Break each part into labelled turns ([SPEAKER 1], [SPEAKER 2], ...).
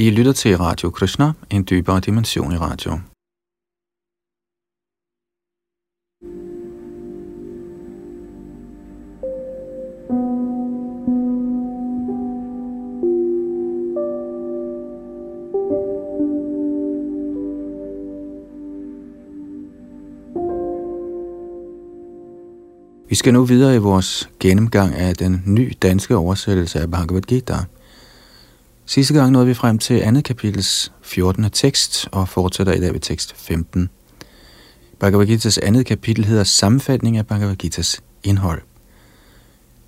[SPEAKER 1] I lytter til Radio Krishna, en dybere dimension i radio. Vi skal nu videre i vores gennemgang af den ny danske oversættelse af Bhagavad Gita. Sidste gang nåede vi frem til andet kapitels 14. tekst og fortsætter i dag ved tekst 15. Bhagavad Gita's andet kapitel hedder Sammenfatning af Bhagavad Gita's indhold.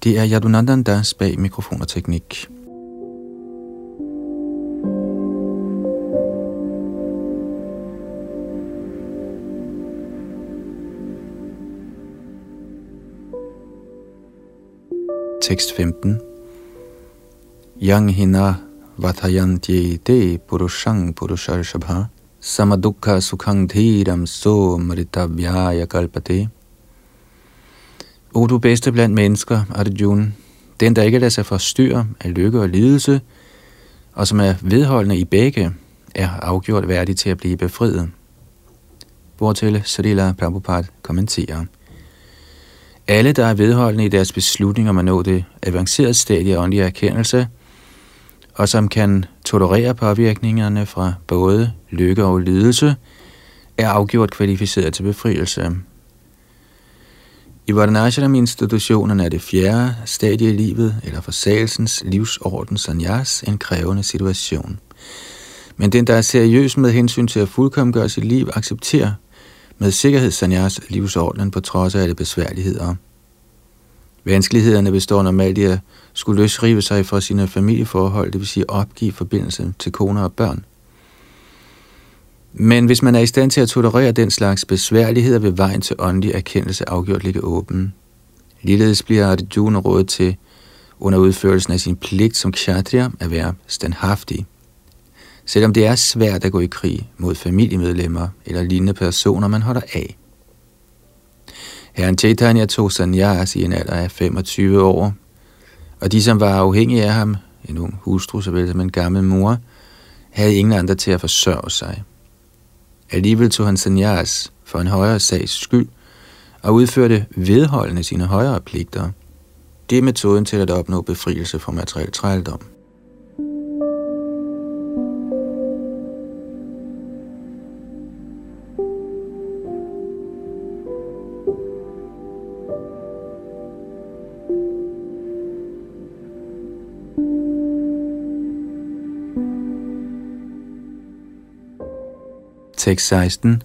[SPEAKER 1] Det er Yadunandan Das bag mikrofon og teknik. Tekst 15. Yang hina vathayanti te purushang purusharshabha samadukha sukhang dhiram so mritavyaya kalpate. O du bedste blandt mennesker, Arjuna, den der ikke lader sig forstyrre af lykke og lidelse, og som er vedholdende i begge, er afgjort værdig til at blive befriet. Hvortil Srila Prabhupada kommenterer. Alle, der er vedholdende i deres beslutning om at nå det avancerede stadie af åndelig erkendelse, og som kan tolerere påvirkningerne fra både lykke og lidelse, er afgjort kvalificeret til befrielse. I Varnashram-institutionen er det fjerde stadie i livet, eller forsagelsens livsorden sanyas, en krævende situation. Men den, der er seriøs med hensyn til at fuldkomgøre sit liv, accepterer med sikkerhed sanyas livsordenen på trods af alle besværligheder. Vanskelighederne består normalt i at skulle løsrive sig fra sine familieforhold, det vil sige opgive forbindelsen til koner og børn. Men hvis man er i stand til at tolerere den slags besværligheder, vil vejen til åndelig erkendelse afgjort ligge åben. Ligeledes bliver Arjuna råd til, under udførelsen af sin pligt som kshatriya, at være standhaftig. Selvom det er svært at gå i krig mod familiemedlemmer eller lignende personer, man holder af. Herren Chaitanya tog sanyas i en alder af 25 år, og de, som var afhængige af ham, en ung hustru såvel som en gammel mor, havde ingen andre til at forsørge sig. Alligevel tog han sanyas for en højere sags skyld, og udførte vedholdende sine højere pligter. Det er metoden til at opnå befrielse fra materiel trældom. Tekst 16.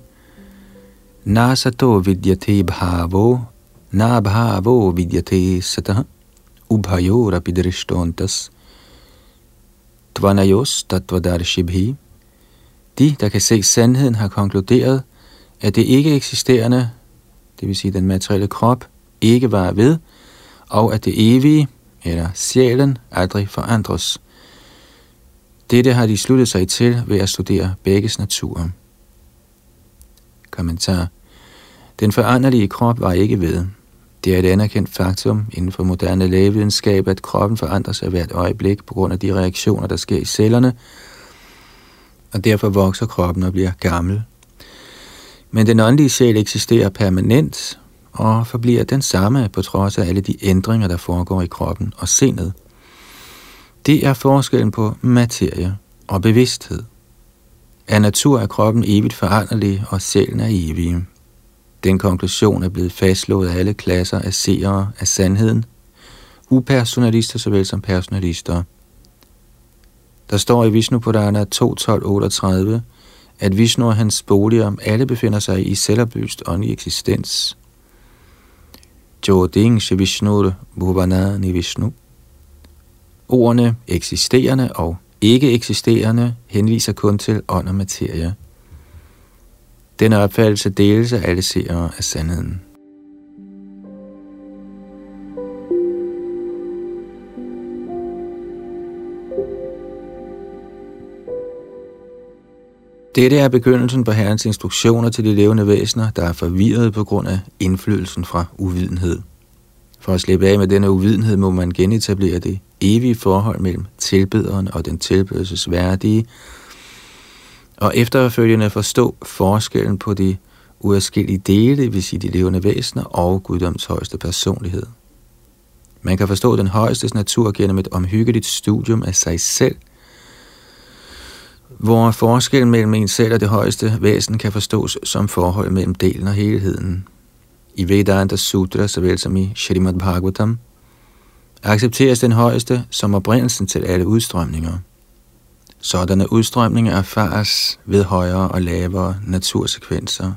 [SPEAKER 1] Nasato vidyate bhavo, na bhavo vidyate satah, ubhayo rapidrishtontas, tvanayos tatvadarshibhi. De, der kan se sandheden, har konkluderet, at det ikke eksisterende, det vil sige den materielle krop, ikke var ved, og at det evige, eller sjælen, aldrig forandres. Dette har de sluttet sig til ved at studere begges natur. Kommentar. Den foranderlige krop var ikke ved. Det er et anerkendt faktum inden for moderne lægevidenskab, at kroppen forandrer sig hvert øjeblik på grund af de reaktioner, der sker i cellerne, og derfor vokser kroppen og bliver gammel. Men den åndelige sjæl eksisterer permanent og forbliver den samme på trods af alle de ændringer, der foregår i kroppen og sindet. Det er forskellen på materie og bevidsthed. Af natur er kroppen evigt foranderlig, og sjælen er evig. Den konklusion er blevet fastslået af alle klasser af seere af sandheden, upersonalister såvel som personalister. Der står i Vishnu Purana 2.12.38, at Vishnu og hans boliger alle befinder sig i selvopløst åndelig eksistens. Joding Vishnu Bhuvanani Vishnu. Ordene eksisterende og ikke eksisterende henviser kun til ånd og materie. Denne opfattelse deles af alle seere af sandheden. Dette er begyndelsen på Herrens instruktioner til de levende væsener, der er forvirret på grund af indflydelsen fra uvidenhed. For at slippe af med denne uvidenhed må man genetablere det evige forhold mellem tilbederen og den tilbedelsesværdige, og efterfølgende forstå forskellen på de uadskillige dele, det vil sige de levende væsener og guddoms højeste personlighed. Man kan forstå den højeste natur gennem et omhyggeligt studium af sig selv, hvor forskellen mellem en selv og det højeste væsen kan forstås som forhold mellem delen og helheden. I Vedanta Sutra, såvel som i Srimad Bhagavatam, accepteres den højeste som oprindelsen til alle udstrømninger. Sådanne udstrømninger erfares ved højere og lavere natursekvenser.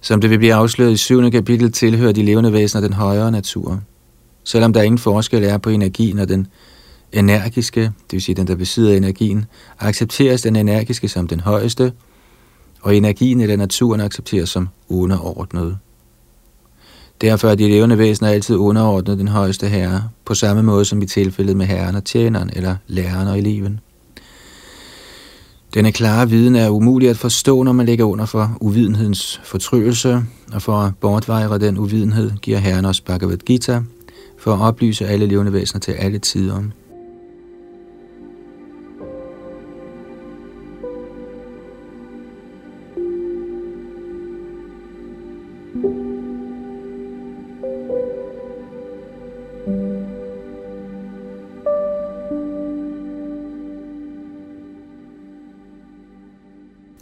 [SPEAKER 1] Som det vil blive afsløret i 7. kapitel, tilhører de levende væsener den højere natur. Selvom der ingen forskel er på energien og den energiske, det vil sige den, der besidder energien, accepteres den energiske som den højeste, og energien eller naturen accepteres som underordnet. Derfor er de levende væsener altid underordnet den højeste herre, på samme måde som i tilfældet med herren og tjeneren eller læreren og eleven. Denne klare viden er umulig at forstå, når man ligger under for uvidenhedens fortryllelse, og for at bortvejre den uvidenhed giver Herren os Bhagavad Gita, for at oplyse alle levende væsener til alle tider.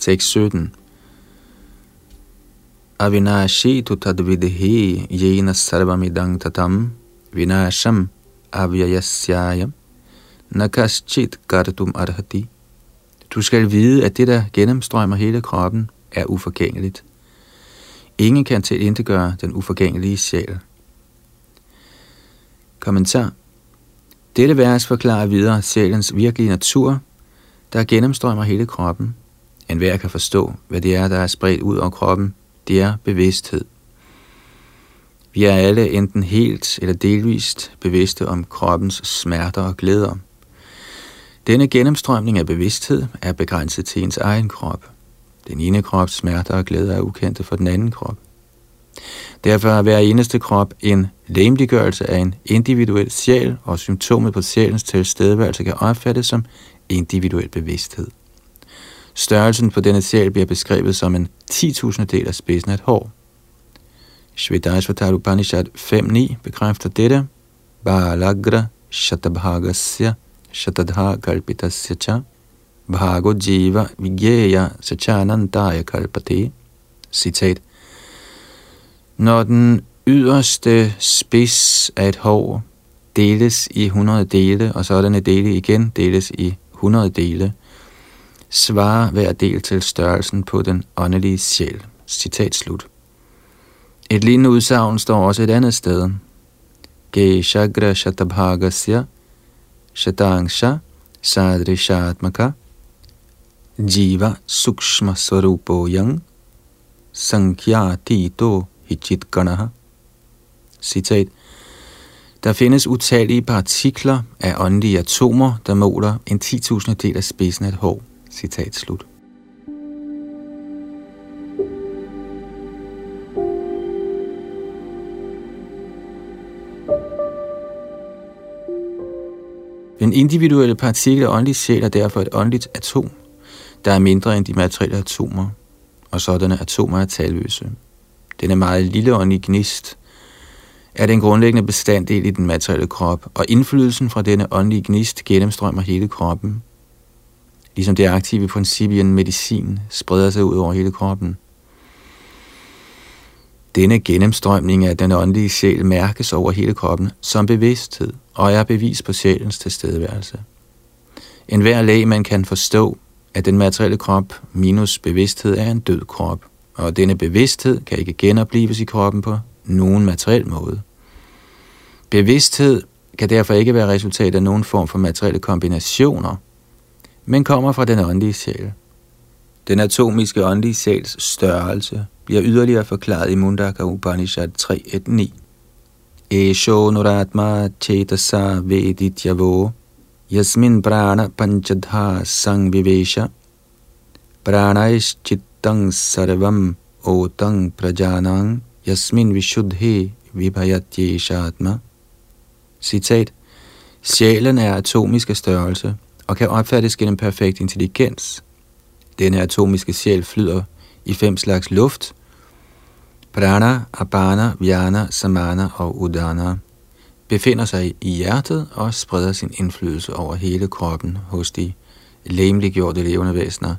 [SPEAKER 1] 6.17 Avinashi tu tadvidhi jena sarvamidang tatam vinasham avyayasyayam nakaschit kartum arhati. Du skal vide, at det, der gennemstrømmer hele kroppen, er uforgængeligt. Ingen kan til gøre den uforgængelige sjæl. Kommentar Dette vers forklarer videre sjælens virkelige natur, der gennemstrømmer hele kroppen, en hver kan forstå, hvad det er, der er spredt ud over kroppen. Det er bevidsthed. Vi er alle enten helt eller delvist bevidste om kroppens smerter og glæder. Denne gennemstrømning af bevidsthed er begrænset til ens egen krop. Den ene krops smerter og glæder er ukendte for den anden krop. Derfor er hver eneste krop en lemliggørelse af en individuel sjæl, og symptomet på sjælens tilstedeværelse kan opfattes som individuel bevidsthed. Størrelsen på denne sjæl bliver beskrevet som en 10.000 del af spidsen af et hår. Shvedashvatar Upanishad 5.9 bekræfter dette. Balagra shatabhagasya shatadha kalpitasya cha bhago jiva vigyeya sachanantaya kalpate. Citat. Når den yderste spids af et hår deles i 100 dele, og sådanne dele igen deles i 100 dele, svarer hver del til størrelsen på den åndelige sjæl. Citat slut. Et lignende udsagn står også et andet sted. Ge shagra shatabhagasya shatangsha sadrishatmaka jiva sukshma swarupo yang sankhya tito hichit ganaha. Citat. Der findes utallige partikler af åndelige atomer, der måler en 10.000 del af spidsen af et hår. Citat slut. Den individuelle partikel af åndelig sjæl er derfor et åndeligt atom, der er mindre end de materielle atomer, og sådanne atomer er talløse. Den meget lille åndelig gnist er den grundlæggende bestanddel i den materielle krop, og indflydelsen fra denne åndelige gnist gennemstrømmer hele kroppen, ligesom det aktive princip i en medicin spreder sig ud over hele kroppen. Denne gennemstrømning af den åndelige sjæl mærkes over hele kroppen som bevidsthed og er bevis på sjælens tilstedeværelse. En hver læg man kan forstå, at den materielle krop minus bevidsthed er en død krop, og denne bevidsthed kan ikke genopleves i kroppen på nogen materiel måde. Bevidsthed kan derfor ikke være resultat af nogen form for materielle kombinationer, men kommer fra den åndelige sjæl. Den atomiske åndelige sjæls størrelse bliver yderligere forklaret i Mundaka Upanishad 3.1.9. Esho nuratma chetasa vedityavo yasmin prana panchadha sangvivesha pranais chittang sarvam otang prajanang yasmin vishuddhi vibhayatyeshatma. Citat. Sjælen er atomiske størrelse og kan opfattes gennem perfekt intelligens. Denne atomiske sjæl flyder i fem slags luft. Prana, Apana, Vyana, Samana og Udana befinder sig i hjertet og spreder sin indflydelse over hele kroppen hos de lemliggjorte levende væsener.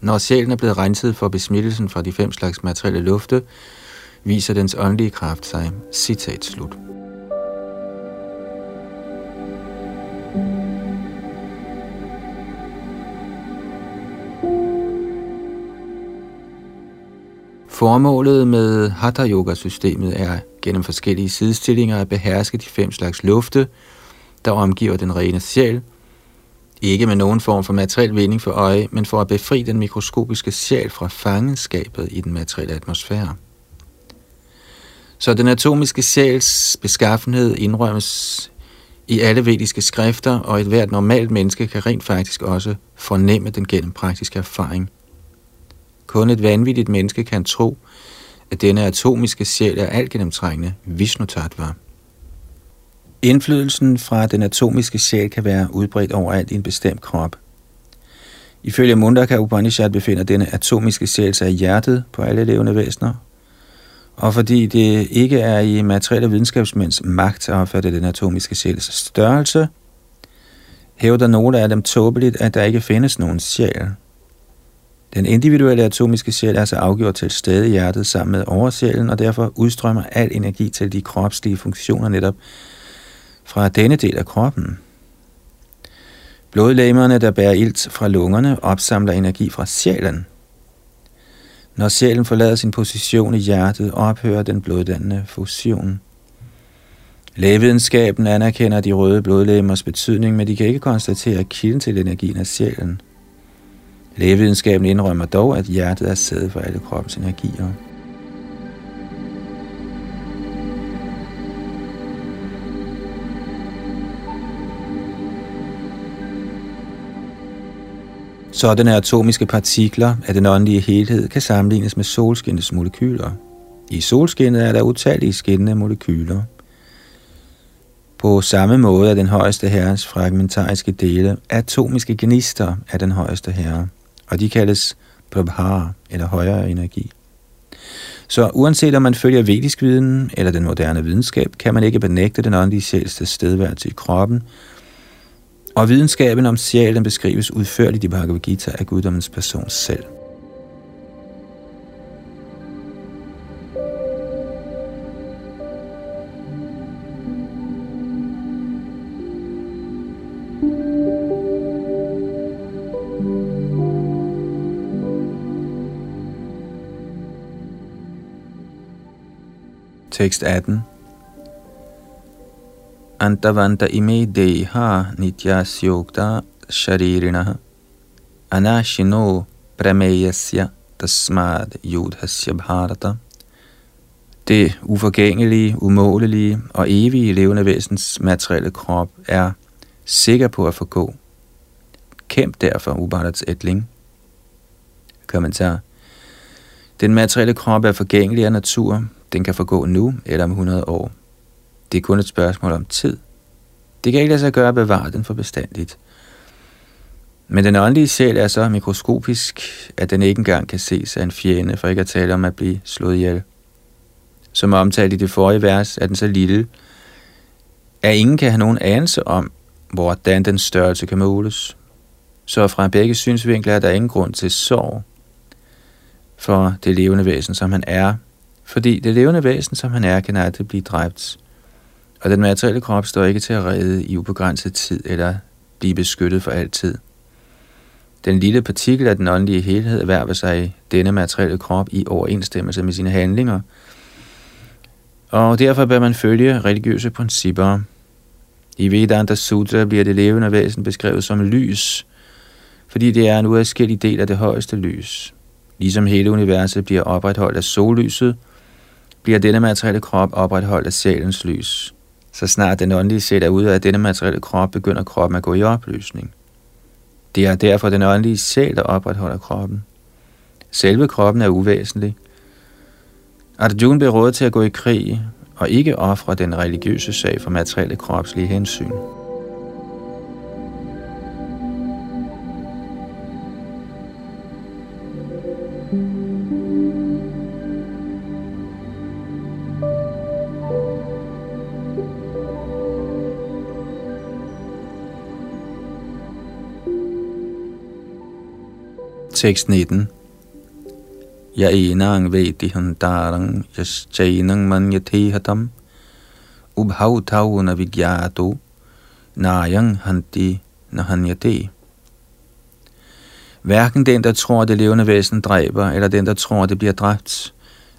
[SPEAKER 1] Når sjælen er blevet renset for besmittelsen fra de fem slags materielle lufte, viser dens åndelige kraft sig. Citat slut. Formålet med Hatha Yoga systemet er gennem forskellige sidestillinger at beherske de fem slags lufte, der omgiver den rene sjæl, ikke med nogen form for materiel vinding for øje, men for at befri den mikroskopiske sjæl fra fangenskabet i den materielle atmosfære. Så den atomiske sjæls beskaffenhed indrømmes i alle vediske skrifter, og et hvert normalt menneske kan rent faktisk også fornemme den gennem praktisk erfaring. Kun et vanvittigt menneske kan tro, at denne atomiske sjæl er altgennemtrængende Vishnu Tattva. Indflydelsen fra den atomiske sjæl kan være udbredt overalt i en bestemt krop. Ifølge Mundaka Upanishad befinder denne atomiske sjæl sig i hjertet på alle levende væsener, og fordi det ikke er i materielle videnskabsmænds magt at opfatte den atomiske sjæls størrelse, hævder nogle af dem tåbeligt, at der ikke findes nogen sjæl. Den individuelle atomiske sjæl er så afgjort til stede i hjertet sammen med oversjælen, og derfor udstrømmer al energi til de kropslige funktioner netop fra denne del af kroppen. Blodlægmerne, der bærer ilt fra lungerne, opsamler energi fra sjælen. Når sjælen forlader sin position i hjertet, ophører den bloddannende fusion. Lægevidenskaben anerkender de røde blodlægmers betydning, men de kan ikke konstatere kilden til energien af sjælen. Lægevidenskaben indrømmer dog, at hjertet er sæde for alle kroppens energier. Sådanne atomiske partikler af den åndelige helhed kan sammenlignes med solskinnets molekyler. I solskinnet er der utallige skinnende molekyler. På samme måde er den højeste herres fragmentariske dele atomiske gnister af den højeste herre, og de kaldes Prabhara, eller højere energi. Så uanset om man følger vedisk viden eller den moderne videnskab, kan man ikke benægte den åndelige sjæls tilstedeværelse i kroppen, og videnskaben om sjælen beskrives udførligt i Bhagavad Gita af guddommens person selv. Tekst 18 Antavanta ime deha nityasyogta sharirina anashino prameyasya tasmad yudhasya bharata. Det uforgængelige, umålelige og evige levende væsens materielle krop er sikker på at forgå. Kæmp derfor Ubarats ætling. Kommentar. Den materielle krop er forgængelig af natur. Den kan forgå nu eller om 100 år. Det er kun et spørgsmål om tid. Det kan ikke lade sig gøre at bevare den for bestandigt. Men den åndelige sjæl er så mikroskopisk, at den ikke engang kan ses af en fjende, for ikke at tale om at blive slået ihjel. Som omtalt i det forrige vers, er den så lille, at ingen kan have nogen anelse om, hvordan den størrelse kan måles. Så fra begge synsvinkler er der ingen grund til sorg for det levende væsen, som han er, fordi det levende væsen, som han er, kan aldrig blive dræbt og den materielle krop står ikke til at redde i ubegrænset tid eller blive beskyttet for altid. Den lille partikel af den åndelige helhed erhverver sig denne materielle krop i overensstemmelse med sine handlinger, og derfor bør man følge religiøse principper. I Vedanta Sutra bliver det levende væsen beskrevet som lys, fordi det er en uadskillig del af det højeste lys. Ligesom hele universet bliver opretholdt af sollyset, bliver denne materielle krop opretholdt af sjælens lys. Så snart den åndelige sjæl er ude af denne materielle krop, begynder kroppen at gå i opløsning. Det er derfor den åndelige sjæl, der opretholder kroppen. Selve kroppen er uvæsentlig. Arjuna blev rådet til at gå i krig, og ikke ofre den religiøse sag for materielle kropslige hensyn. Tekst 19 Ya enang veti hantarang yaschainang manyate hatam ubhav tau na vigyato nayang hanti nahanyate. Hverken den, der tror, det levende væsen dræber, eller den, der tror, det bliver dræbt,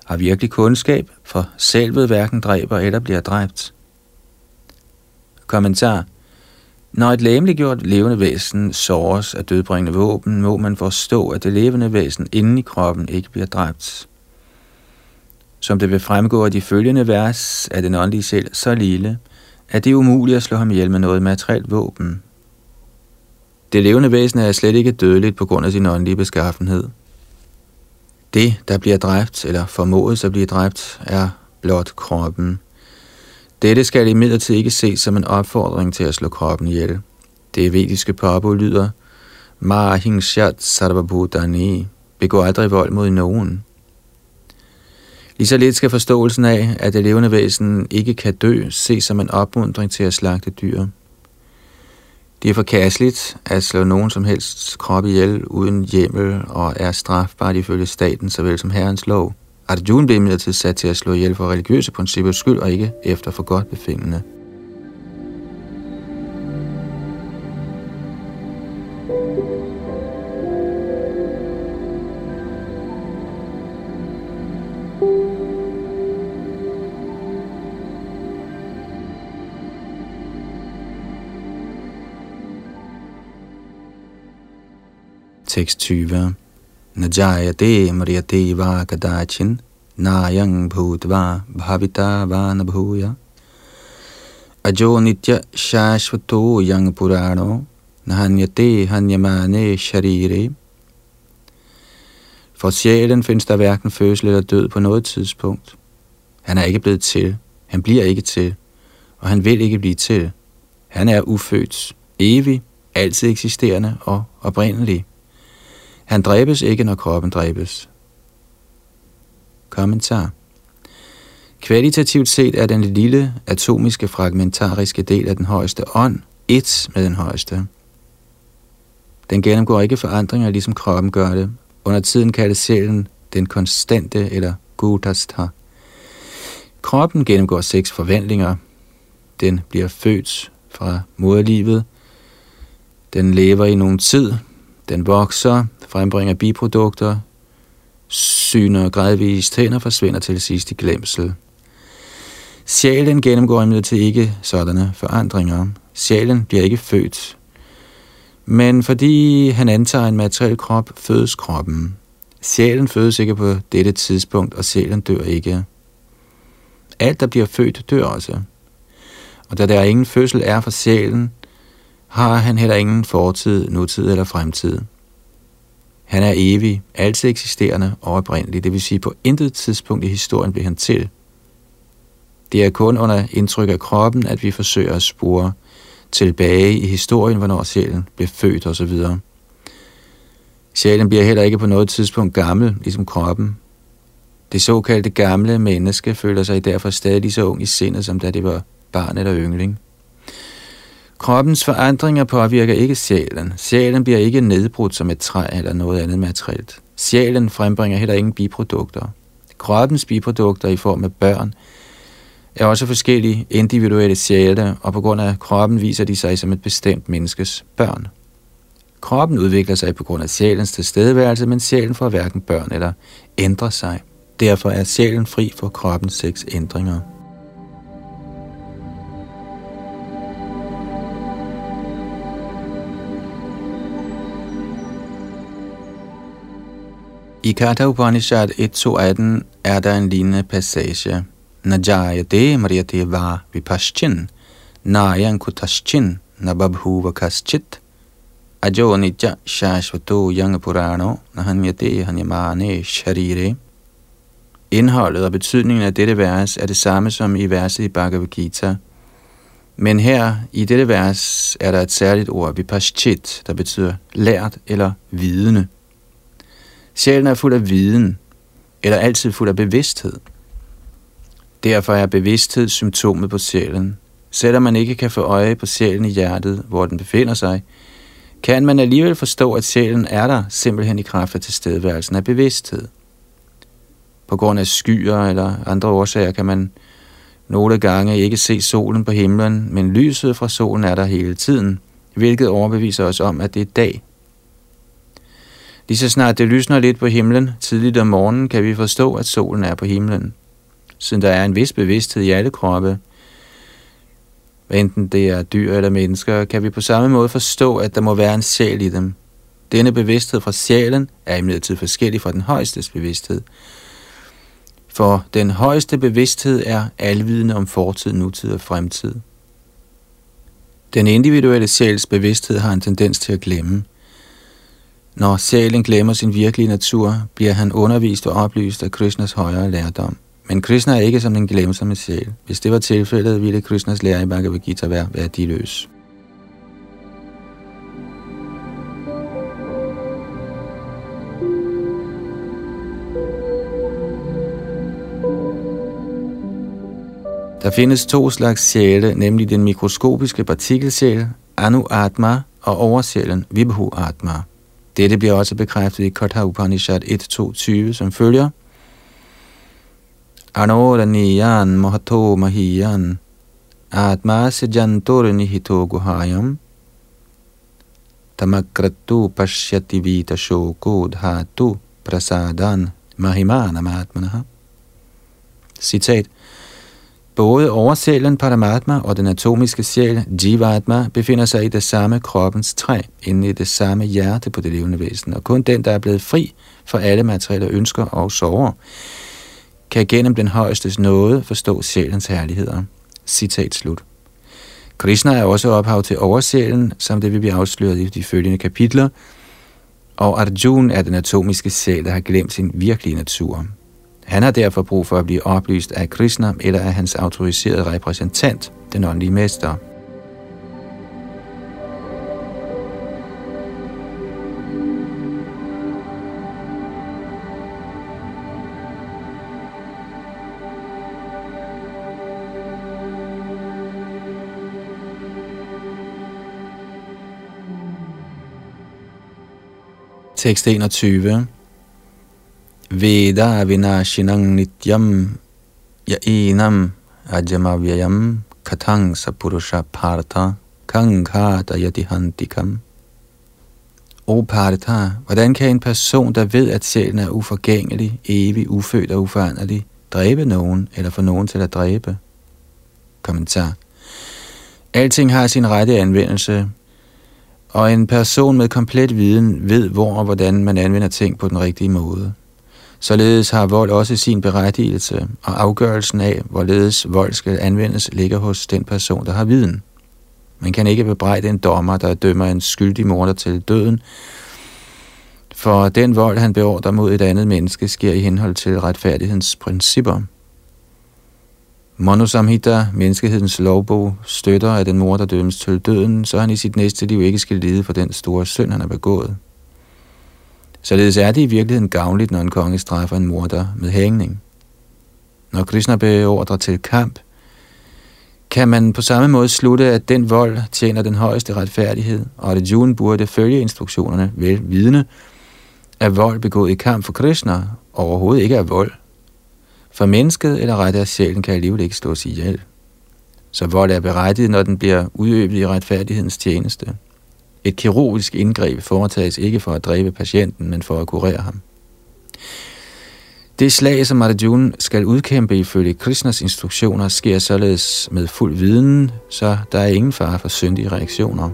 [SPEAKER 1] har virkelig kundskab, for selvet hverken dræber eller bliver dræbt. Kommentar når et læmeliggjort levende væsen såres af dødbringende våben, må man forstå, at det levende væsen inde i kroppen ikke bliver dræbt. Som det vil fremgå af de følgende vers, er den åndelige selv så lille, at det er umuligt at slå ham ihjel med noget materielt våben. Det levende væsen er slet ikke dødeligt på grund af sin åndelige beskaffenhed. Det, der bliver dræbt, eller formodes at blive dræbt, er blot kroppen. Dette skal imidlertid ikke ses som en opfordring til at slå kroppen ihjel. Det vediske påbud lyder, Mahingshat sarvabhutani, begå aldrig vold mod nogen. Lige så lidt skal forståelsen af, at det levende væsen ikke kan dø, ses som en opmundring til at slagte dyr. Det er forkasteligt at slå nogen som helst krop ihjel uden hjemmel og er strafbart ifølge staten såvel som herrens lov. Arjuna blev imidlertid sat til at slå ihjel for religiøse princippers skyld og ikke efter for godt befindende. Tekst 20 Najayate mriyate va kadachin nayang bhutva bhavita va nabhuya ajo nitya shashvato yang purano nahanyate hanyamane sharire For sjælen findes der hverken fødsel eller død på noget tidspunkt. Han er ikke blevet til, han bliver ikke til, og han vil ikke blive til. Han er ufødt, evig, altid eksisterende og oprindelig. Han dræbes ikke, når kroppen dræbes. Kommentar. Kvalitativt set er den lille atomiske fragmentariske del af den højeste ånd et med den højeste. Den gennemgår ikke forandringer, ligesom kroppen gør det. Under tiden kaldes sjælen den konstante eller gudastha. Kroppen gennemgår seks forvandlinger. Den bliver født fra moderlivet. Den lever i nogen tid. Den vokser, frembringer biprodukter, syner gradvist hen og forsvinder til sidst i glemsel. Sjælen gennemgår imidlertid ikke sådanne forandringer. Sjælen bliver ikke født. Men fordi han antager en materiel krop, fødes kroppen. Sjælen fødes ikke på dette tidspunkt, og sjælen dør ikke. Alt, der bliver født, dør også. Og da der ingen fødsel er for sjælen, har han heller ingen fortid, nutid eller fremtid. Han er evig, altid eksisterende og oprindelig, det vil sige på intet tidspunkt i historien blev han til. Det er kun under indtryk af kroppen, at vi forsøger at spore tilbage i historien, hvornår sjælen blev født osv. Sjælen bliver heller ikke på noget tidspunkt gammel, ligesom kroppen. Det såkaldte gamle menneske føler sig derfor stadig lige så ung i sindet, som da det var barn eller yngling. Kroppens forandringer påvirker ikke sjælen. Sjælen bliver ikke nedbrudt som et træ eller noget andet materielt. Sjælen frembringer heller ingen biprodukter. Kroppens biprodukter i form af børn er også forskellige individuelle sjæle, og på grund af kroppen viser de sig som et bestemt menneskes børn. Kroppen udvikler sig på grund af sjælens tilstedeværelse, men sjælen får hverken børn eller ændrer sig. Derfor er sjælen fri for kroppens seks ændringer. I Katha Upanishad 1.2.18 er der en lignende passage. Najayate Mariyate va vipaschin, nayan kutaschin, nababhuva kaschit, ajo nitya shashvato yang purano, nahanyate hanyamane sharire. Indholdet og betydningen af dette vers er det samme som i verset i Bhagavad Gita. Men her i dette vers er der et særligt ord, vipaschit, der betyder lært eller vidende. Sjælen er fuld af viden, eller altid fuld af bevidsthed. Derfor er bevidsthed symptomet på sjælen. Selvom man ikke kan få øje på sjælen i hjertet, hvor den befinder sig, kan man alligevel forstå, at sjælen er der simpelthen i kraft af tilstedeværelsen af bevidsthed. På grund af skyer eller andre årsager kan man nogle gange ikke se solen på himlen, men lyset fra solen er der hele tiden, hvilket overbeviser os om, at det er dag. Lige så snart det lysner lidt på himlen tidligt om morgenen, kan vi forstå, at solen er på himlen. Siden der er en vis bevidsthed i alle kroppe, enten det er dyr eller mennesker, kan vi på samme måde forstå, at der må være en sjæl i dem. Denne bevidsthed fra sjælen er imidlertid forskellig fra den højeste bevidsthed, for den højeste bevidsthed er alvidende om fortid, nutid og fremtid. Den individuelle sjæls bevidsthed har en tendens til at glemme. Når sjælen glemmer sin virkelige natur, bliver han undervist og oplyst af Krishnas højere lærdom. Men Krishna er ikke som den glemsomme sjæl. Hvis det var tilfældet, ville Krishnas lære i Bhagavad Gita være værdiløs. Der findes to slags sjæle, nemlig den mikroskopiske partikelsjæl, Anu Atma, og oversjælen, Vibhu Atma. Dette bliver også bekræftet i Katha Upanishad 1.2.20, som følger. Anodaniyan Mahato Mahiyan Atma Sijantur Nihito Guhayam. Tamakratu Pashyati Vita Shoko Dhatu Prasadan Mahimanam Atmanaha. Citat. Både oversjælen Paramatma og den atomiske sjæl Jivatma befinder sig i det samme kroppens træ, inde i det samme hjerte på det levende væsen, og kun den, der er blevet fri for alle materielle ønsker og sorger, kan gennem den højestes nåde forstå sjælens herligheder. Citat slut. Krishna er også ophav til oversjælen, som det vil blive afsløret i de følgende kapitler, og Arjun er den atomiske sjæl, der har glemt sin virkelige natur. Han har derfor brug for at blive oplyst af Krishna eller af hans autoriserede repræsentant, den åndelige mester. Tekst 21 Veda vinashinang nityam yainam ajamavyayam katang sapurusha partha kanghata yatihantikam. O Partha, hvordan kan en person, der ved, at sjælen er uforgængelig, evig, ufødt og uforanderlig, dræbe nogen eller få nogen til at dræbe? Kommentar. Alting har sin rette anvendelse, og en person med komplet viden ved, hvor og hvordan man anvender ting på den rigtige måde. Således har vold også sin berettigelse, og afgørelsen af, hvorledes vold skal anvendes, ligger hos den person, der har viden. Man kan ikke bebrejde en dommer, der dømmer en skyldig morder til døden, for den vold, han beordrer mod et andet menneske, sker i henhold til retfærdighedens principper. Monosamhita, menneskehedens lovbog, støtter, at den mor, der dømmes til døden, så han i sit næste liv ikke skal lide for den store synd, han har begået. Således er det i virkeligheden gavnligt, når en konge straffer en morder med hængning. Når Krishna beordrer til kamp, kan man på samme måde slutte, at den vold tjener den højeste retfærdighed, og at June burde følge instruktionerne vel vidne, at vold begået i kamp for Krishna overhovedet ikke er vold. For mennesket eller ret af sjælen kan alligevel ikke slås ihjel. Så vold er berettiget, når den bliver udøvet i retfærdighedens tjeneste. Et kirurgisk indgreb foretages ikke for at dræbe patienten, men for at kurere ham. Det slag, som Arjuna skal udkæmpe ifølge Krishnas instruktioner, sker således med fuld viden, så der er ingen fare for syndige reaktioner.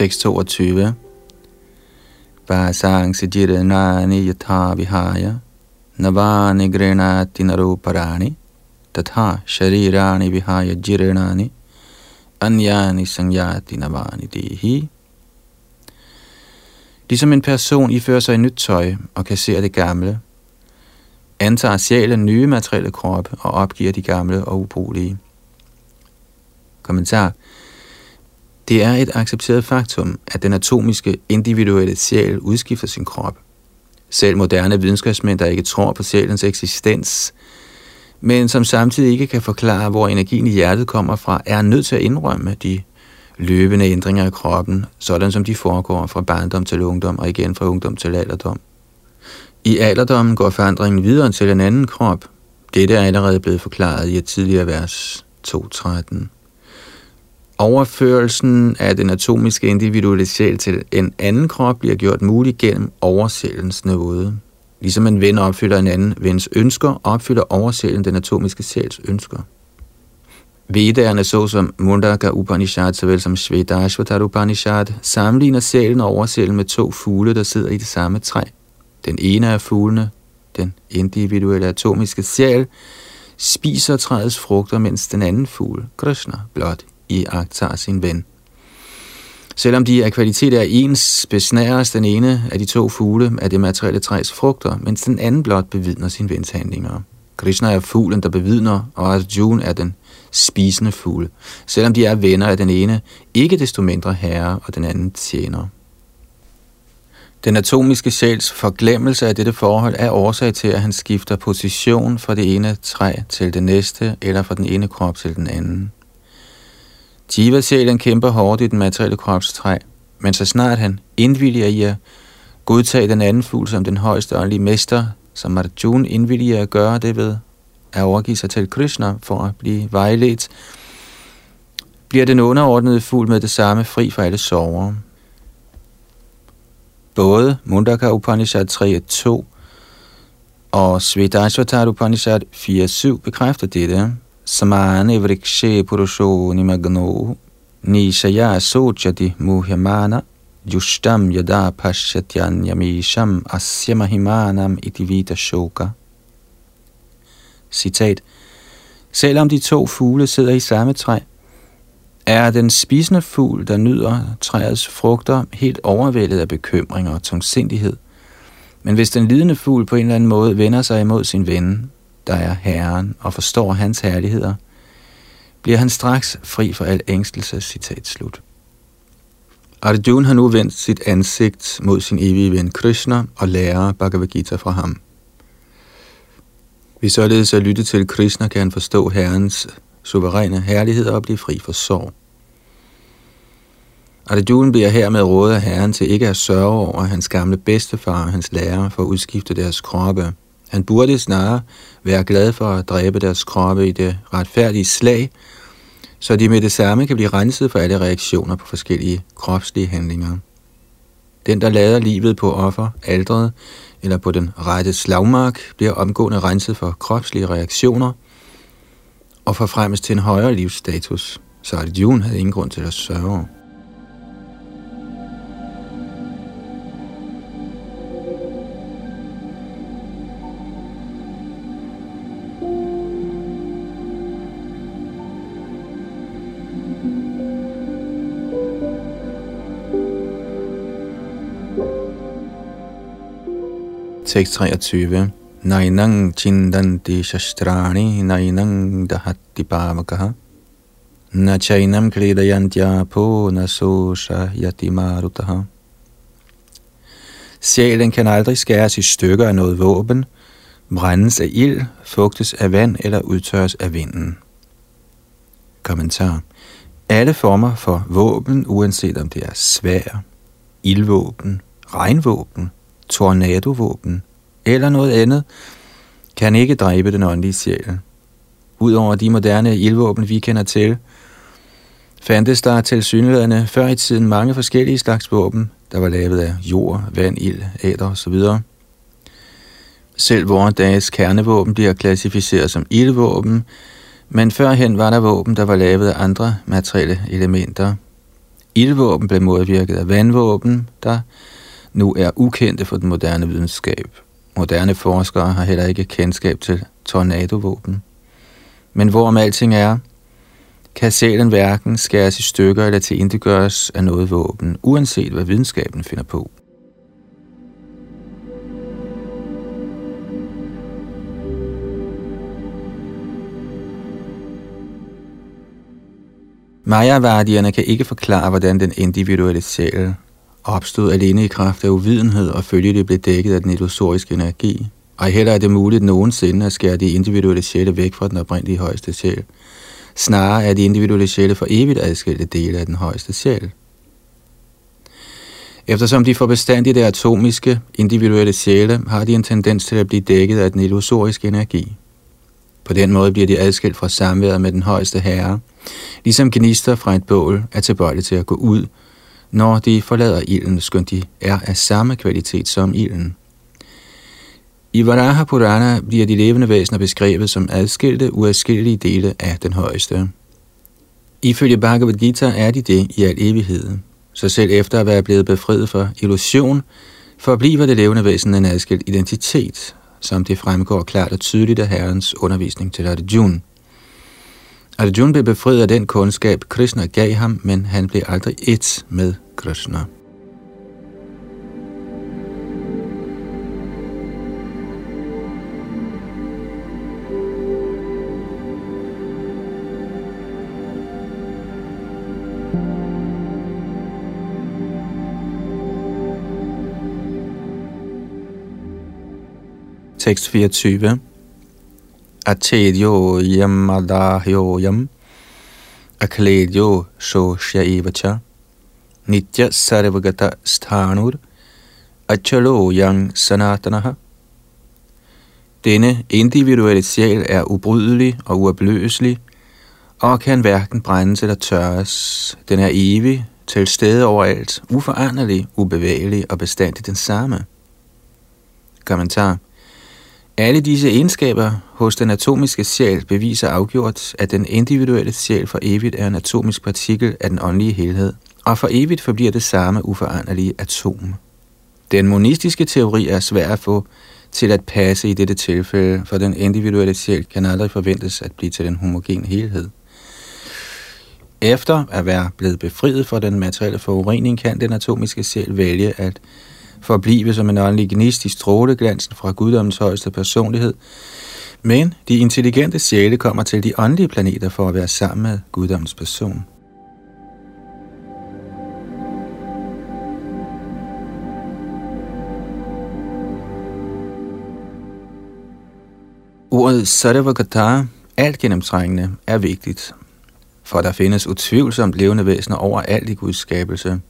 [SPEAKER 1] Tekst 22 Basang sijiranani yatha vihaya navani grenati naruparani tatha sharirani vihaya jiranani anyani sangyati navani dehi. Ligesom en person ifører sig i nyt tøj og kasserer det gamle, antager sjælen nye materielle kroppe og opgiver de gamle og ubrugelige. Kommentar. Det er et accepteret faktum, at den atomiske individuelle sjæl udskifter sin krop. Selv moderne videnskabsmænd, der ikke tror på sjælens eksistens, men som samtidig ikke kan forklare, hvor energien i hjertet kommer fra, er nødt til at indrømme de løbende ændringer i kroppen, sådan som de foregår fra barndom til ungdom og igen fra ungdom til alderdom. I alderdommen går forandringen videre til en anden krop. Dette er allerede blevet forklaret i et tidligere vers 2.13. Overførelsen af den atomiske individuelle sjæl til en anden krop bliver gjort mulig gennem oversælens nåde. Ligesom en ven opfylder en anden vens ønsker, opfylder oversælen den atomiske sjæls ønsker. Vedderne såsom Mundaka Upanishad såvel som Shvedashvatar Upanishad sammenligner sjælen og oversælen med to fugle, der sidder i det samme træ. Den ene af fuglene, den individuelle atomiske sjæl, spiser træets frugter, mens den anden fugl, Krishna, blot i tager sin ven. Selvom de af kvalitet er ens, besnæres den ene af de to fugle af det materielle træs frugter, mens den anden blot bevidner sin vens handlinger. Krishna er fuglen, der bevidner, og Arjuna er den spisende fugle. selvom de er venner af den ene, ikke desto mindre herre og den anden tjener. Den atomiske sjæls forglemmelse af dette forhold er årsag til, at han skifter position fra det ene træ til det næste, eller fra den ene krop til den anden. Jiva-sjælen kæmper hårdt i den materielle kropstræ, men så snart han indvilliger i at godtage den anden fugl som den højeste åndelige mester, som Arjuna indvilliger at gøre det ved at overgive sig til Krishna for at blive vejledt, bliver den underordnede fugl med det samme fri for alle sorger. Både Mundaka Upanishad 3.2 og Svedashvatar Upanishad 4.7 bekræfter dette. Samane vrikshe purusho nimagno nishaya sochati muhyamana justam yada pashatyan yamisham asya mahimanam iti vita shoka. Citat. Selvom de to fugle sidder i samme træ, er den spisende fugl, der nyder træets frugter, helt overvældet af bekymring og tungsindighed. Men hvis den lidende fugl på en eller anden måde vender sig imod sin ven, der er Herren, og forstår hans herligheder, bliver han straks fri for al ængstelse, citat slut. Arjuna har nu vendt sit ansigt mod sin evige ven Krishna og lærer Bhagavad Gita fra ham. Hvis således at lytte til Krishna, kan han forstå Herrens suveræne herlighed og blive fri for sorg. Arjuna bliver hermed rådet af Herren til ikke at sørge over hans gamle bedstefar og hans lærer for at udskifte deres kroppe. Han burde snarere være glad for at dræbe deres kroppe i det retfærdige slag, så de med det samme kan blive renset for alle reaktioner på forskellige kropslige handlinger. Den, der lader livet på offer, aldret eller på den rette slagmark, bliver omgående renset for kropslige reaktioner og forfremmes til en højere livsstatus. Så Arjun havde ingen grund til at sørge. 623. Nainang chindanti shastrani nainang dahatti pavakaha. Na chainam kridayantya po nasosha yati marutaha. Sjælen kan aldrig skæres i stykker af noget våben, brændes af ild, fugtes af vand eller udtørres af vinden. Kommentar. Alle former for våben, uanset om det er svær, ildvåben, regnvåben, tornadovåben eller noget andet, kan ikke dræbe den åndelige sjæl. Udover de moderne ildvåben, vi kender til, fandtes der til synligheden før i tiden mange forskellige slags våben, der var lavet af jord, vand, ild, æder osv. Selv vores dages kernevåben bliver klassificeret som ildvåben, men førhen var der våben, der var lavet af andre materielle elementer. Ildvåben blev modvirket af vandvåben, der nu er ukendte for den moderne videnskab. Moderne forskere har heller ikke kendskab til tornadovåben. Men hvorom alting er, kan sjælen hverken skæres i stykker eller tilindegøres af noget våben, uanset hvad videnskaben finder på. Mayavardierne kan ikke forklare, hvordan den individuelle sjæl opstod alene i kraft af uvidenhed og følgelig blev dækket af den illusoriske energi. Og heller er det muligt nogensinde at skære de individuelle sjæle væk fra den oprindelige højeste sjæl. Snarere er de individuelle sjæle for evigt adskilte dele af den højeste sjæl. Eftersom de får bestandigt det atomiske, individuelle sjæle, har de en tendens til at blive dækket af den illusoriske energi. På den måde bliver de adskilt fra samværet med den højeste herre, ligesom gnister fra et bål er tilbøjelige til at gå ud, når de forlader ilden, skønt de er af samme kvalitet som ilden. I Varaha Purana bliver de levende væsener beskrevet som adskilte, uadskillelige dele af den højeste. Ifølge Bhagavad Gita er de det i al evighed. Så selv efter at være blevet befriet for illusion, forbliver det levende væsen en adskilt identitet, som det fremgår klart og tydeligt af Herrens undervisning til Arjuna. Arjuna blev befriet af den kundskab, Krishna gav ham, men han blev aldrig et med Krishna. Tekst 24 Atedyo yam adahyo yam akledyo shoshya evacha nitya sarvagata sthanur achalo yang sanatanaha Denne individuelle sjæl er ubrydelig og uopløselig, og kan hverken brændes eller tørres. Den er evig, til stede overalt, uforanderlig, ubevægelig og bestandig den samme. Kommentar alle disse egenskaber hos den atomiske sjæl beviser afgjort, at den individuelle sjæl for evigt er en atomisk partikel af den åndelige helhed, og for evigt forbliver det samme uforanderlige atom. Den monistiske teori er svær at få til at passe i dette tilfælde, for den individuelle sjæl kan aldrig forventes at blive til den homogene helhed. Efter at være blevet befriet fra den materielle forurening, kan den atomiske sjæl vælge at forblive som en åndelig gnist i stråleglansen fra guddommens højeste personlighed, men de intelligente sjæle kommer til de åndelige planeter for at være sammen med guddommens person. Ordet Sarvagata, alt gennemtrængende, er vigtigt, for der findes utvivlsomt levende væsener overalt i Guds skabelse –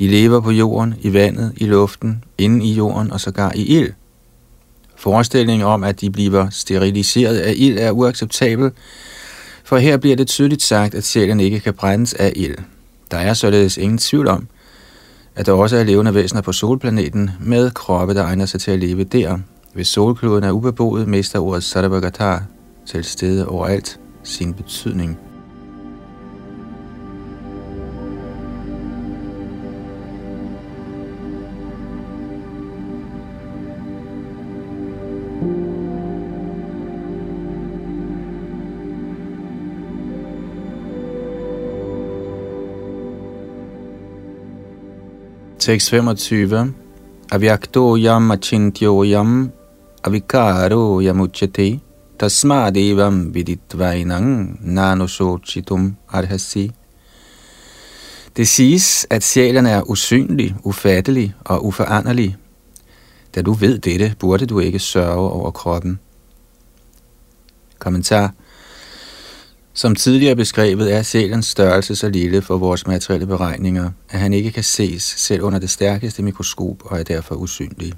[SPEAKER 1] de lever på jorden, i vandet, i luften, inde i jorden og sågar i ild. Forestillingen om, at de bliver steriliseret af ild, er uacceptabel, for her bliver det tydeligt sagt, at sjælen ikke kan brændes af ild. Der er således ingen tvivl om, at der også er levende væsener på solplaneten med kroppe, der egner sig til at leve der. Hvis solkloden er ubeboet, mister ordet Sarvagatar til stede overalt sin betydning. Tekst 25. Avyakto yam achintyo yam avikaro yamuchate tasmadevam viditvainang nanosochitum arhasi. Det siges, at sjælen er usynlig, ufattelig og uforanderlig. Da du ved dette, burde du ikke sørge over kroppen. Kommentar. Som tidligere beskrevet er sjælens størrelse så lille for vores materielle beregninger, at han ikke kan ses selv under det stærkeste mikroskop og er derfor usynlig.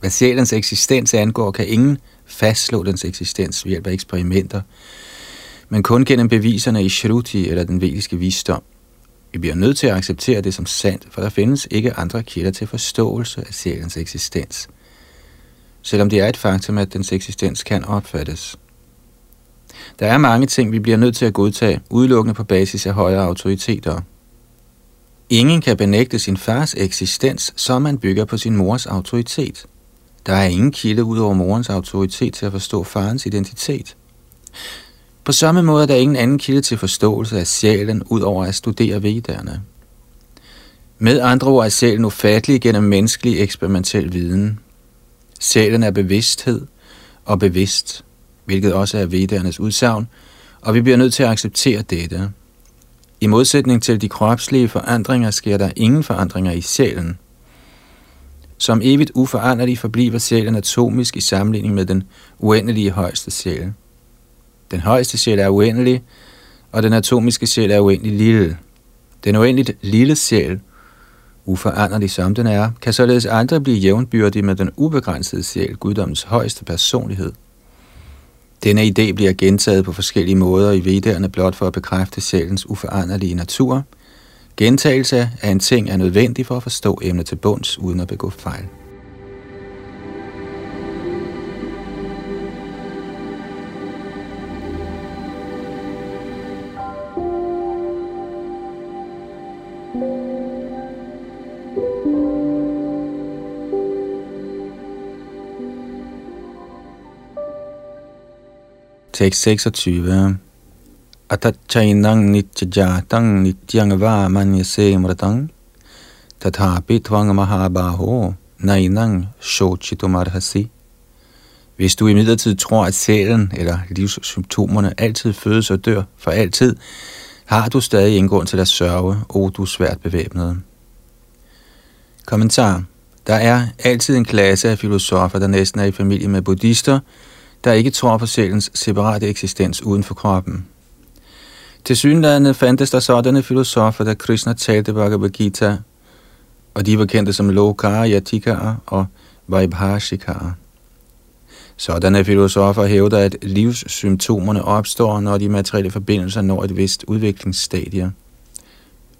[SPEAKER 1] Hvad sjælens eksistens angår, kan ingen fastslå dens eksistens ved hjælp af eksperimenter, men kun gennem beviserne i Shruti eller den vediske visdom. Vi bliver nødt til at acceptere det som sandt, for der findes ikke andre kilder til forståelse af sjælens eksistens, selvom det er et faktum, at dens eksistens kan opfattes. Der er mange ting, vi bliver nødt til at godtage, udelukkende på basis af højere autoriteter. Ingen kan benægte sin fars eksistens, så man bygger på sin mors autoritet. Der er ingen kilde ud over morens autoritet til at forstå farens identitet. På samme måde er der ingen anden kilde til forståelse af sjælen, ud over at studere vedderne. Med andre ord er sjælen ufattelig gennem menneskelig eksperimentel viden. Sjælen er bevidsthed og bevidst, hvilket også er vedernes udsagn, og vi bliver nødt til at acceptere dette. I modsætning til de kropslige forandringer sker der ingen forandringer i sjælen. Som evigt uforanderlig forbliver sjælen atomisk i sammenligning med den uendelige højeste sjæl. Den højeste sjæl er uendelig, og den atomiske sjæl er uendelig lille. Den uendeligt lille sjæl, uforanderlig som den er, kan således aldrig blive jævnbyrdig med den ubegrænsede sjæl, guddommens højeste personlighed. Denne idé bliver gentaget på forskellige måder i vedderne blot for at bekræfte sjælens uforanderlige natur. Gentagelse af en ting er nødvendig for at forstå emnet til bunds uden at begå fejl. 26. Atachainang nitjajatang nityang va manyase mratang tathapi tvang mahabaho nainang shochitumarhasi. Hvis du imidlertid tror, at sjælen eller livssymptomerne altid fødes og dør for altid, har du stadig en grund til at sørge, o du svært bevæbnet. Kommentar. Der er altid en klasse af filosofer, der næsten er i familie med buddhister, der ikke tror på sjælens separate eksistens uden for kroppen. Til synlædende fandtes der sådanne filosofer, der Krishna talte Bhagavad Gita, og de var kendte som Lokara, Yatikara og Vaibhashikara. Sådanne filosofer hævder, at livssymptomerne opstår, når de materielle forbindelser når et vist udviklingsstadie.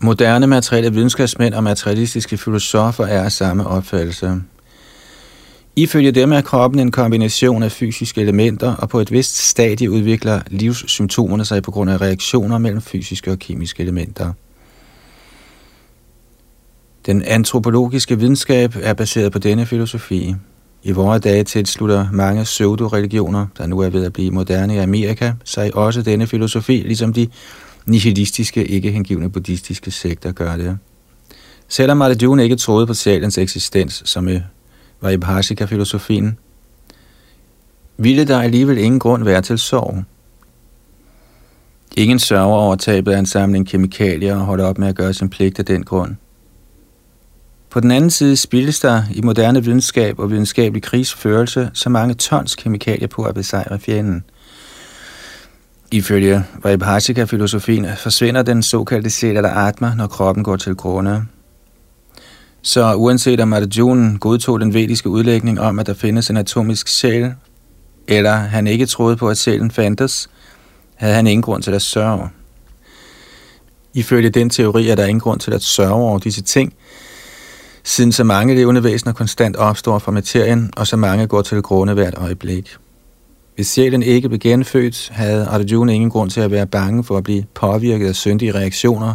[SPEAKER 1] Moderne materielle videnskabsmænd og materialistiske filosofer er af samme opfattelse. Ifølge dem er kroppen en kombination af fysiske elementer, og på et vist stadie udvikler livssymptomerne sig på grund af reaktioner mellem fysiske og kemiske elementer. Den antropologiske videnskab er baseret på denne filosofi. I vore dage tilslutter mange pseudo-religioner, der nu er ved at blive moderne i Amerika, sig også denne filosofi, ligesom de nihilistiske, ikke hengivne buddhistiske sekter gør det. Selvom Arjuna ikke troede på sjælens eksistens, som med i Bhashika-filosofien, ville der alligevel ingen grund være til sorg. Ingen sørger over tabet af en samling kemikalier og holder op med at gøre sin pligt af den grund. På den anden side spildes der i moderne videnskab og videnskabelig krigsførelse så mange tons kemikalier på at besejre fjenden. Ifølge Vaibhashika-filosofien forsvinder den såkaldte sjæl eller atma, når kroppen går til grunde. Så uanset om Arjuna godtog den vediske udlægning om, at der findes en atomisk sjæl, eller han ikke troede på, at sjælen fandtes, havde han ingen grund til at sørge. Ifølge den teori er der ingen grund til at sørge over disse ting, siden så mange levende væsener konstant opstår fra materien, og så mange går til grunde hvert øjeblik. Hvis sjælen ikke blev genfødt, havde Arjuna ingen grund til at være bange for at blive påvirket af syndige reaktioner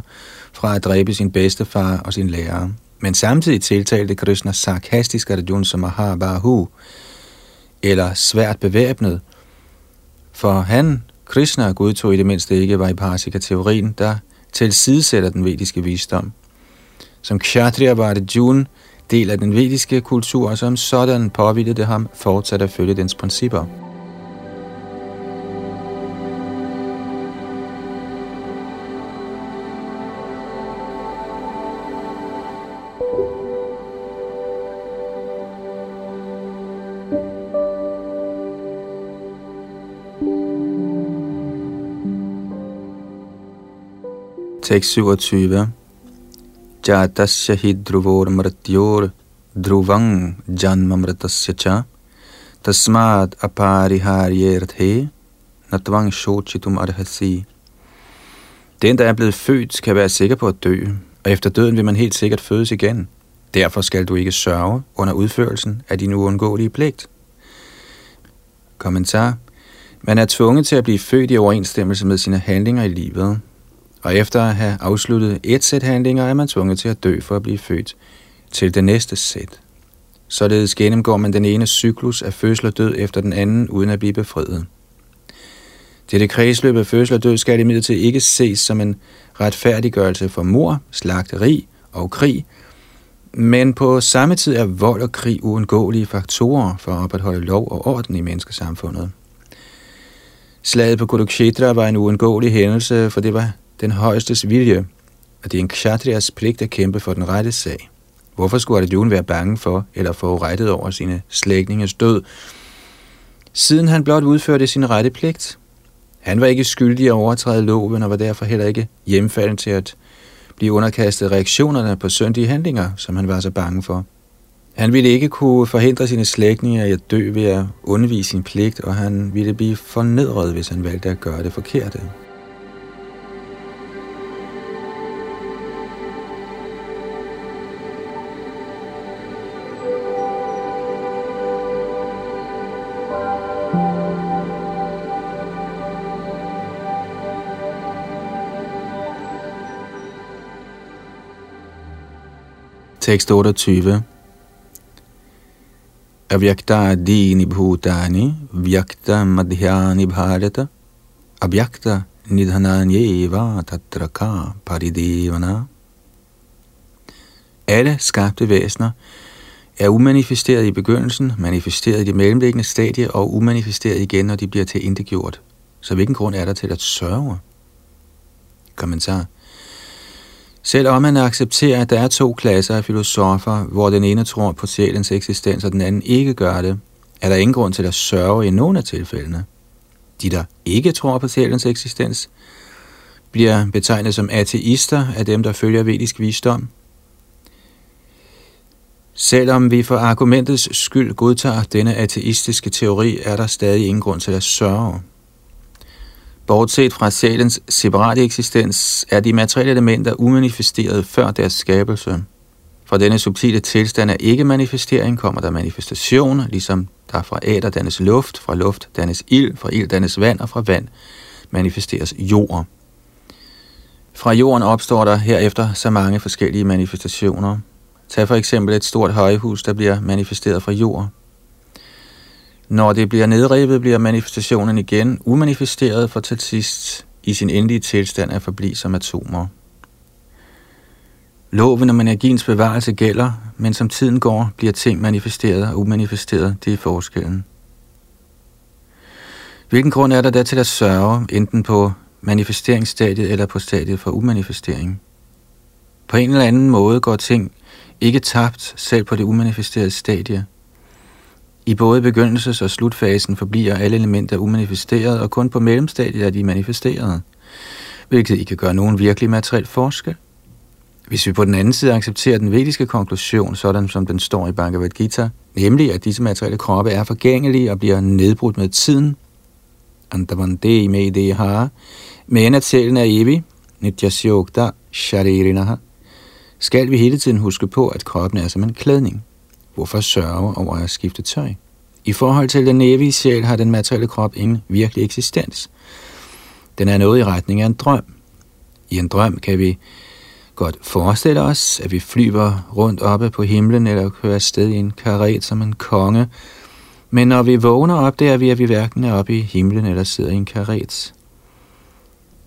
[SPEAKER 1] fra at dræbe sin bedstefar og sin lærer. Men samtidig tiltalte Krishna sarkastisk Arjuna som Mahabahu, eller svært bevæbnet, for han, Krishna, godtog i det mindste ikke Vaipasika-teorien, der tilsidesætter den vediske visdom. Som kshatriya var Arjun del af den vediske kultur, og som sådan påvildede det ham fortsat at følge dens principper. Tekst 27. Jatasya hi druvor mratyor druvang janmamratasya cha tasmad apariharyerthe natvang shochitum arhasi. Den, der er blevet født, kan være sikker på at dø, og efter døden vil man helt sikkert fødes igen. Derfor skal du ikke sørge under udførelsen af din uundgåelige pligt. Kommentar. Man er tvunget til at blive født i overensstemmelse med sine handlinger i livet, og efter at have afsluttet et sæt handlinger, er man tvunget til at dø for at blive født til det næste sæt. Således gennemgår man den ene cyklus af fødsel og død efter den anden, uden at blive befriet. Dette kredsløb af fødsel og død skal imidlertid ikke ses som en retfærdiggørelse for mor, slagteri og krig, men på samme tid er vold og krig uundgåelige faktorer for at opretholde lov og orden i menneskesamfundet. Slaget på Kurukshetra var en uundgåelig hændelse, for det var den højestes vilje, og det er en kshatriyas pligt at kæmpe for den rette sag. Hvorfor skulle Arjuna være bange for eller få rettet over sine slægtninges død, siden han blot udførte sin rette pligt? Han var ikke skyldig at overtræde loven og var derfor heller ikke hjemfalden til at blive underkastet reaktionerne på syndige handlinger, som han var så bange for. Han ville ikke kunne forhindre sine slægtninge i at dø ved at undvise sin pligt, og han ville blive fornedret, hvis han valgte at gøre det forkerte. Tekst 28. Avyakta dini bhutani, vyakta madhyani bharata, avyakta nidhananyeva tatraka paridevana. Alle skabte væsener er umanifesteret i begyndelsen, manifesteret i det mellemliggende stadie og umanifesteret igen, når de bliver til indegjort. Så hvilken grund er der til at sørge? Kommentar. Selvom man accepterer, at der er to klasser af filosofer, hvor den ene tror på sjælens eksistens, og den anden ikke gør det, er der ingen grund til at sørge i nogen af tilfældene. De, der ikke tror på sjælens eksistens, bliver betegnet som ateister af dem, der følger vedisk visdom. Selvom vi for argumentets skyld godtager denne ateistiske teori, er der stadig ingen grund til at sørge. Bortset fra sjælens separate eksistens, er de materielle elementer umanifesterede før deres skabelse. Fra denne subtile tilstand af ikke-manifestering kommer der manifestation, ligesom der fra æder dannes luft, fra luft dannes ild, fra ild dannes vand, og fra vand manifesteres jord. Fra jorden opstår der herefter så mange forskellige manifestationer. Tag for eksempel et stort højhus, der bliver manifesteret fra jord. Når det bliver nedrevet, bliver manifestationen igen umanifesteret for til sidst i sin endelige tilstand at forblive som atomer. Loven om energiens bevarelse gælder, men som tiden går, bliver ting manifesteret og umanifesteret. Det er forskellen. Hvilken grund er der da til at sørge, enten på manifesteringsstadiet eller på stadiet for umanifestering? På en eller anden måde går ting ikke tabt, selv på det umanifesterede stadie. I både begyndelses- og slutfasen forbliver alle elementer umanifesteret, og kun på mellemstadiet er de manifesteret, hvilket ikke gør nogen virkelig materiel forskel. Hvis vi på den anden side accepterer den vediske konklusion, sådan som den står i Bhagavad Gita, nemlig at disse materielle kroppe er forgængelige og bliver nedbrudt med tiden, Antavante med det har, men at sjælen er evig, nityasyogta Sharirinaha, skal vi hele tiden huske på, at kroppen er som en klædning. Hvorfor sørge over at skifte tøj? I forhold til den evige sjæl har den materielle krop ingen virkelig eksistens. Den er noget i retning af en drøm. I en drøm kan vi godt forestille os, at vi flyver rundt oppe på himlen eller kører afsted i en karet som en konge. Men når vi vågner op, der er vi, at vi hverken er oppe i himlen eller sidder i en karet.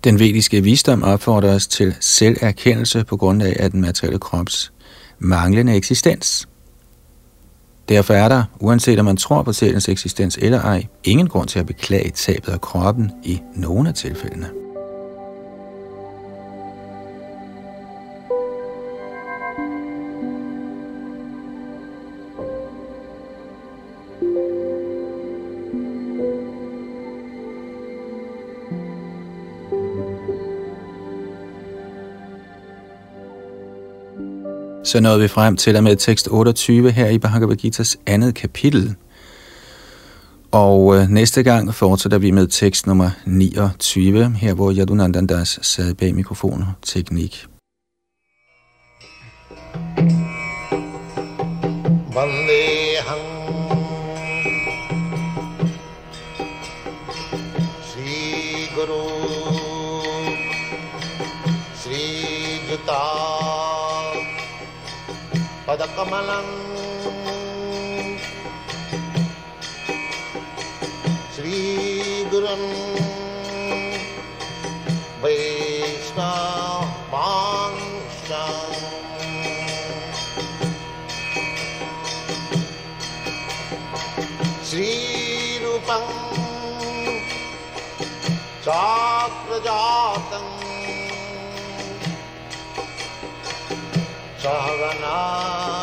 [SPEAKER 1] Den vediske visdom opfordrer os til selverkendelse på grund af, at den materielle krops manglende eksistens – Derfor er der, uanset om man tror på sjælens eksistens eller ej, ingen grund til at beklage tabet af kroppen i nogen af tilfældene. Så nåede vi frem til og med tekst 28 her i Bhagavad Gita's andet kapitel. Og øh, næste gang fortsætter vi med tekst nummer 29, her hvor Yadunandandas sad bag mikrofon teknik. Vandeham
[SPEAKER 2] पदकमलम् श्रीगुरुन् वैष्णवांश्च श्रीरूपं चाप्रजातम् सहगना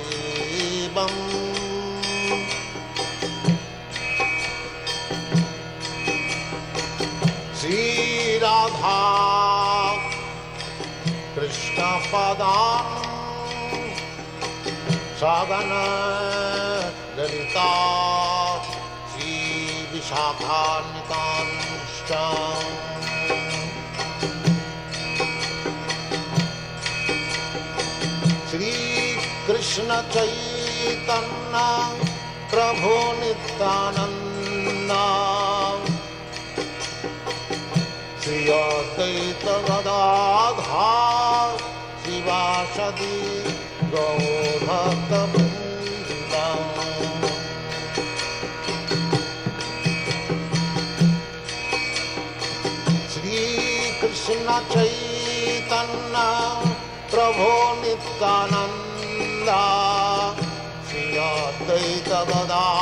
[SPEAKER 2] एवम् श्रीराधा कृष्णपदान् सागनगन्ता ललिता श्रीविशाखान्तांश्च चैतन्ना प्रभो नितानन्दा श्रिया चैतवदा शिवासदी गौरभूतम् श्रीकृष्ण चैतन्नं प्रभो Nityanand. Oh, da da.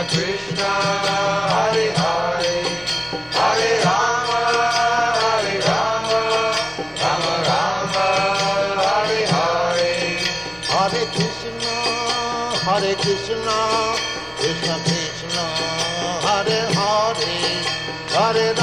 [SPEAKER 2] Hare. Hare
[SPEAKER 3] Krishna, Hare Krishna, Krishna Krishna, Hare Hare,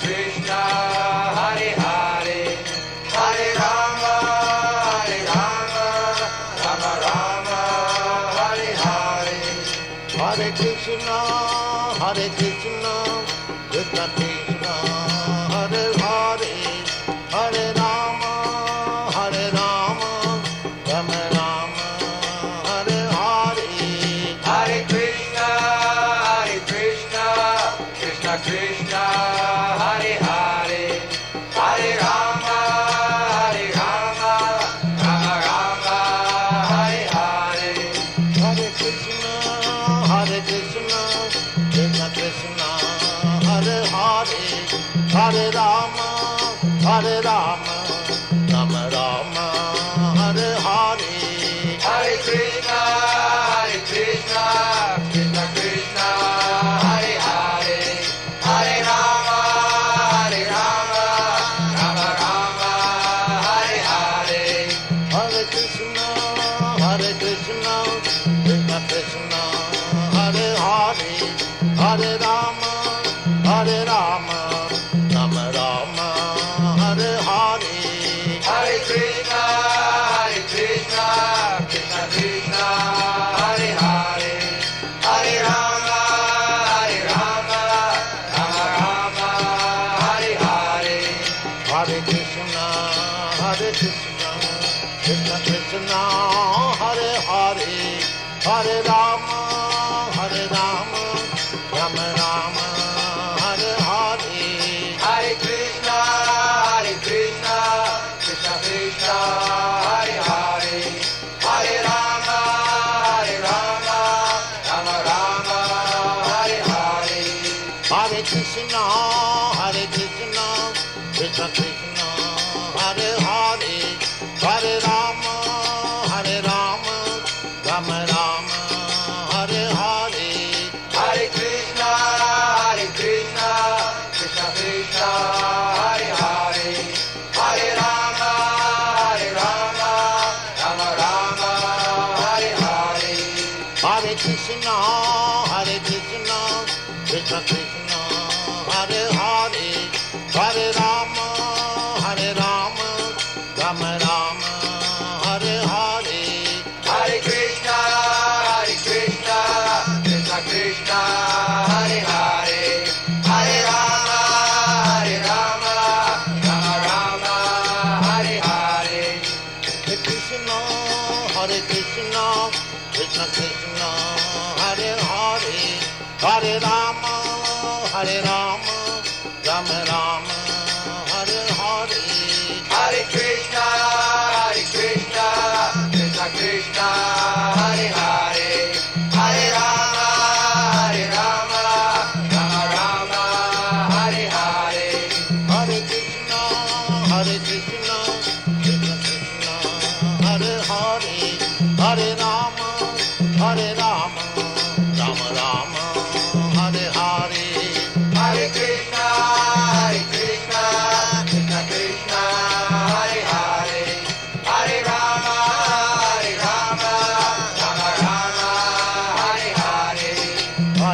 [SPEAKER 2] Krishna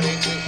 [SPEAKER 2] body.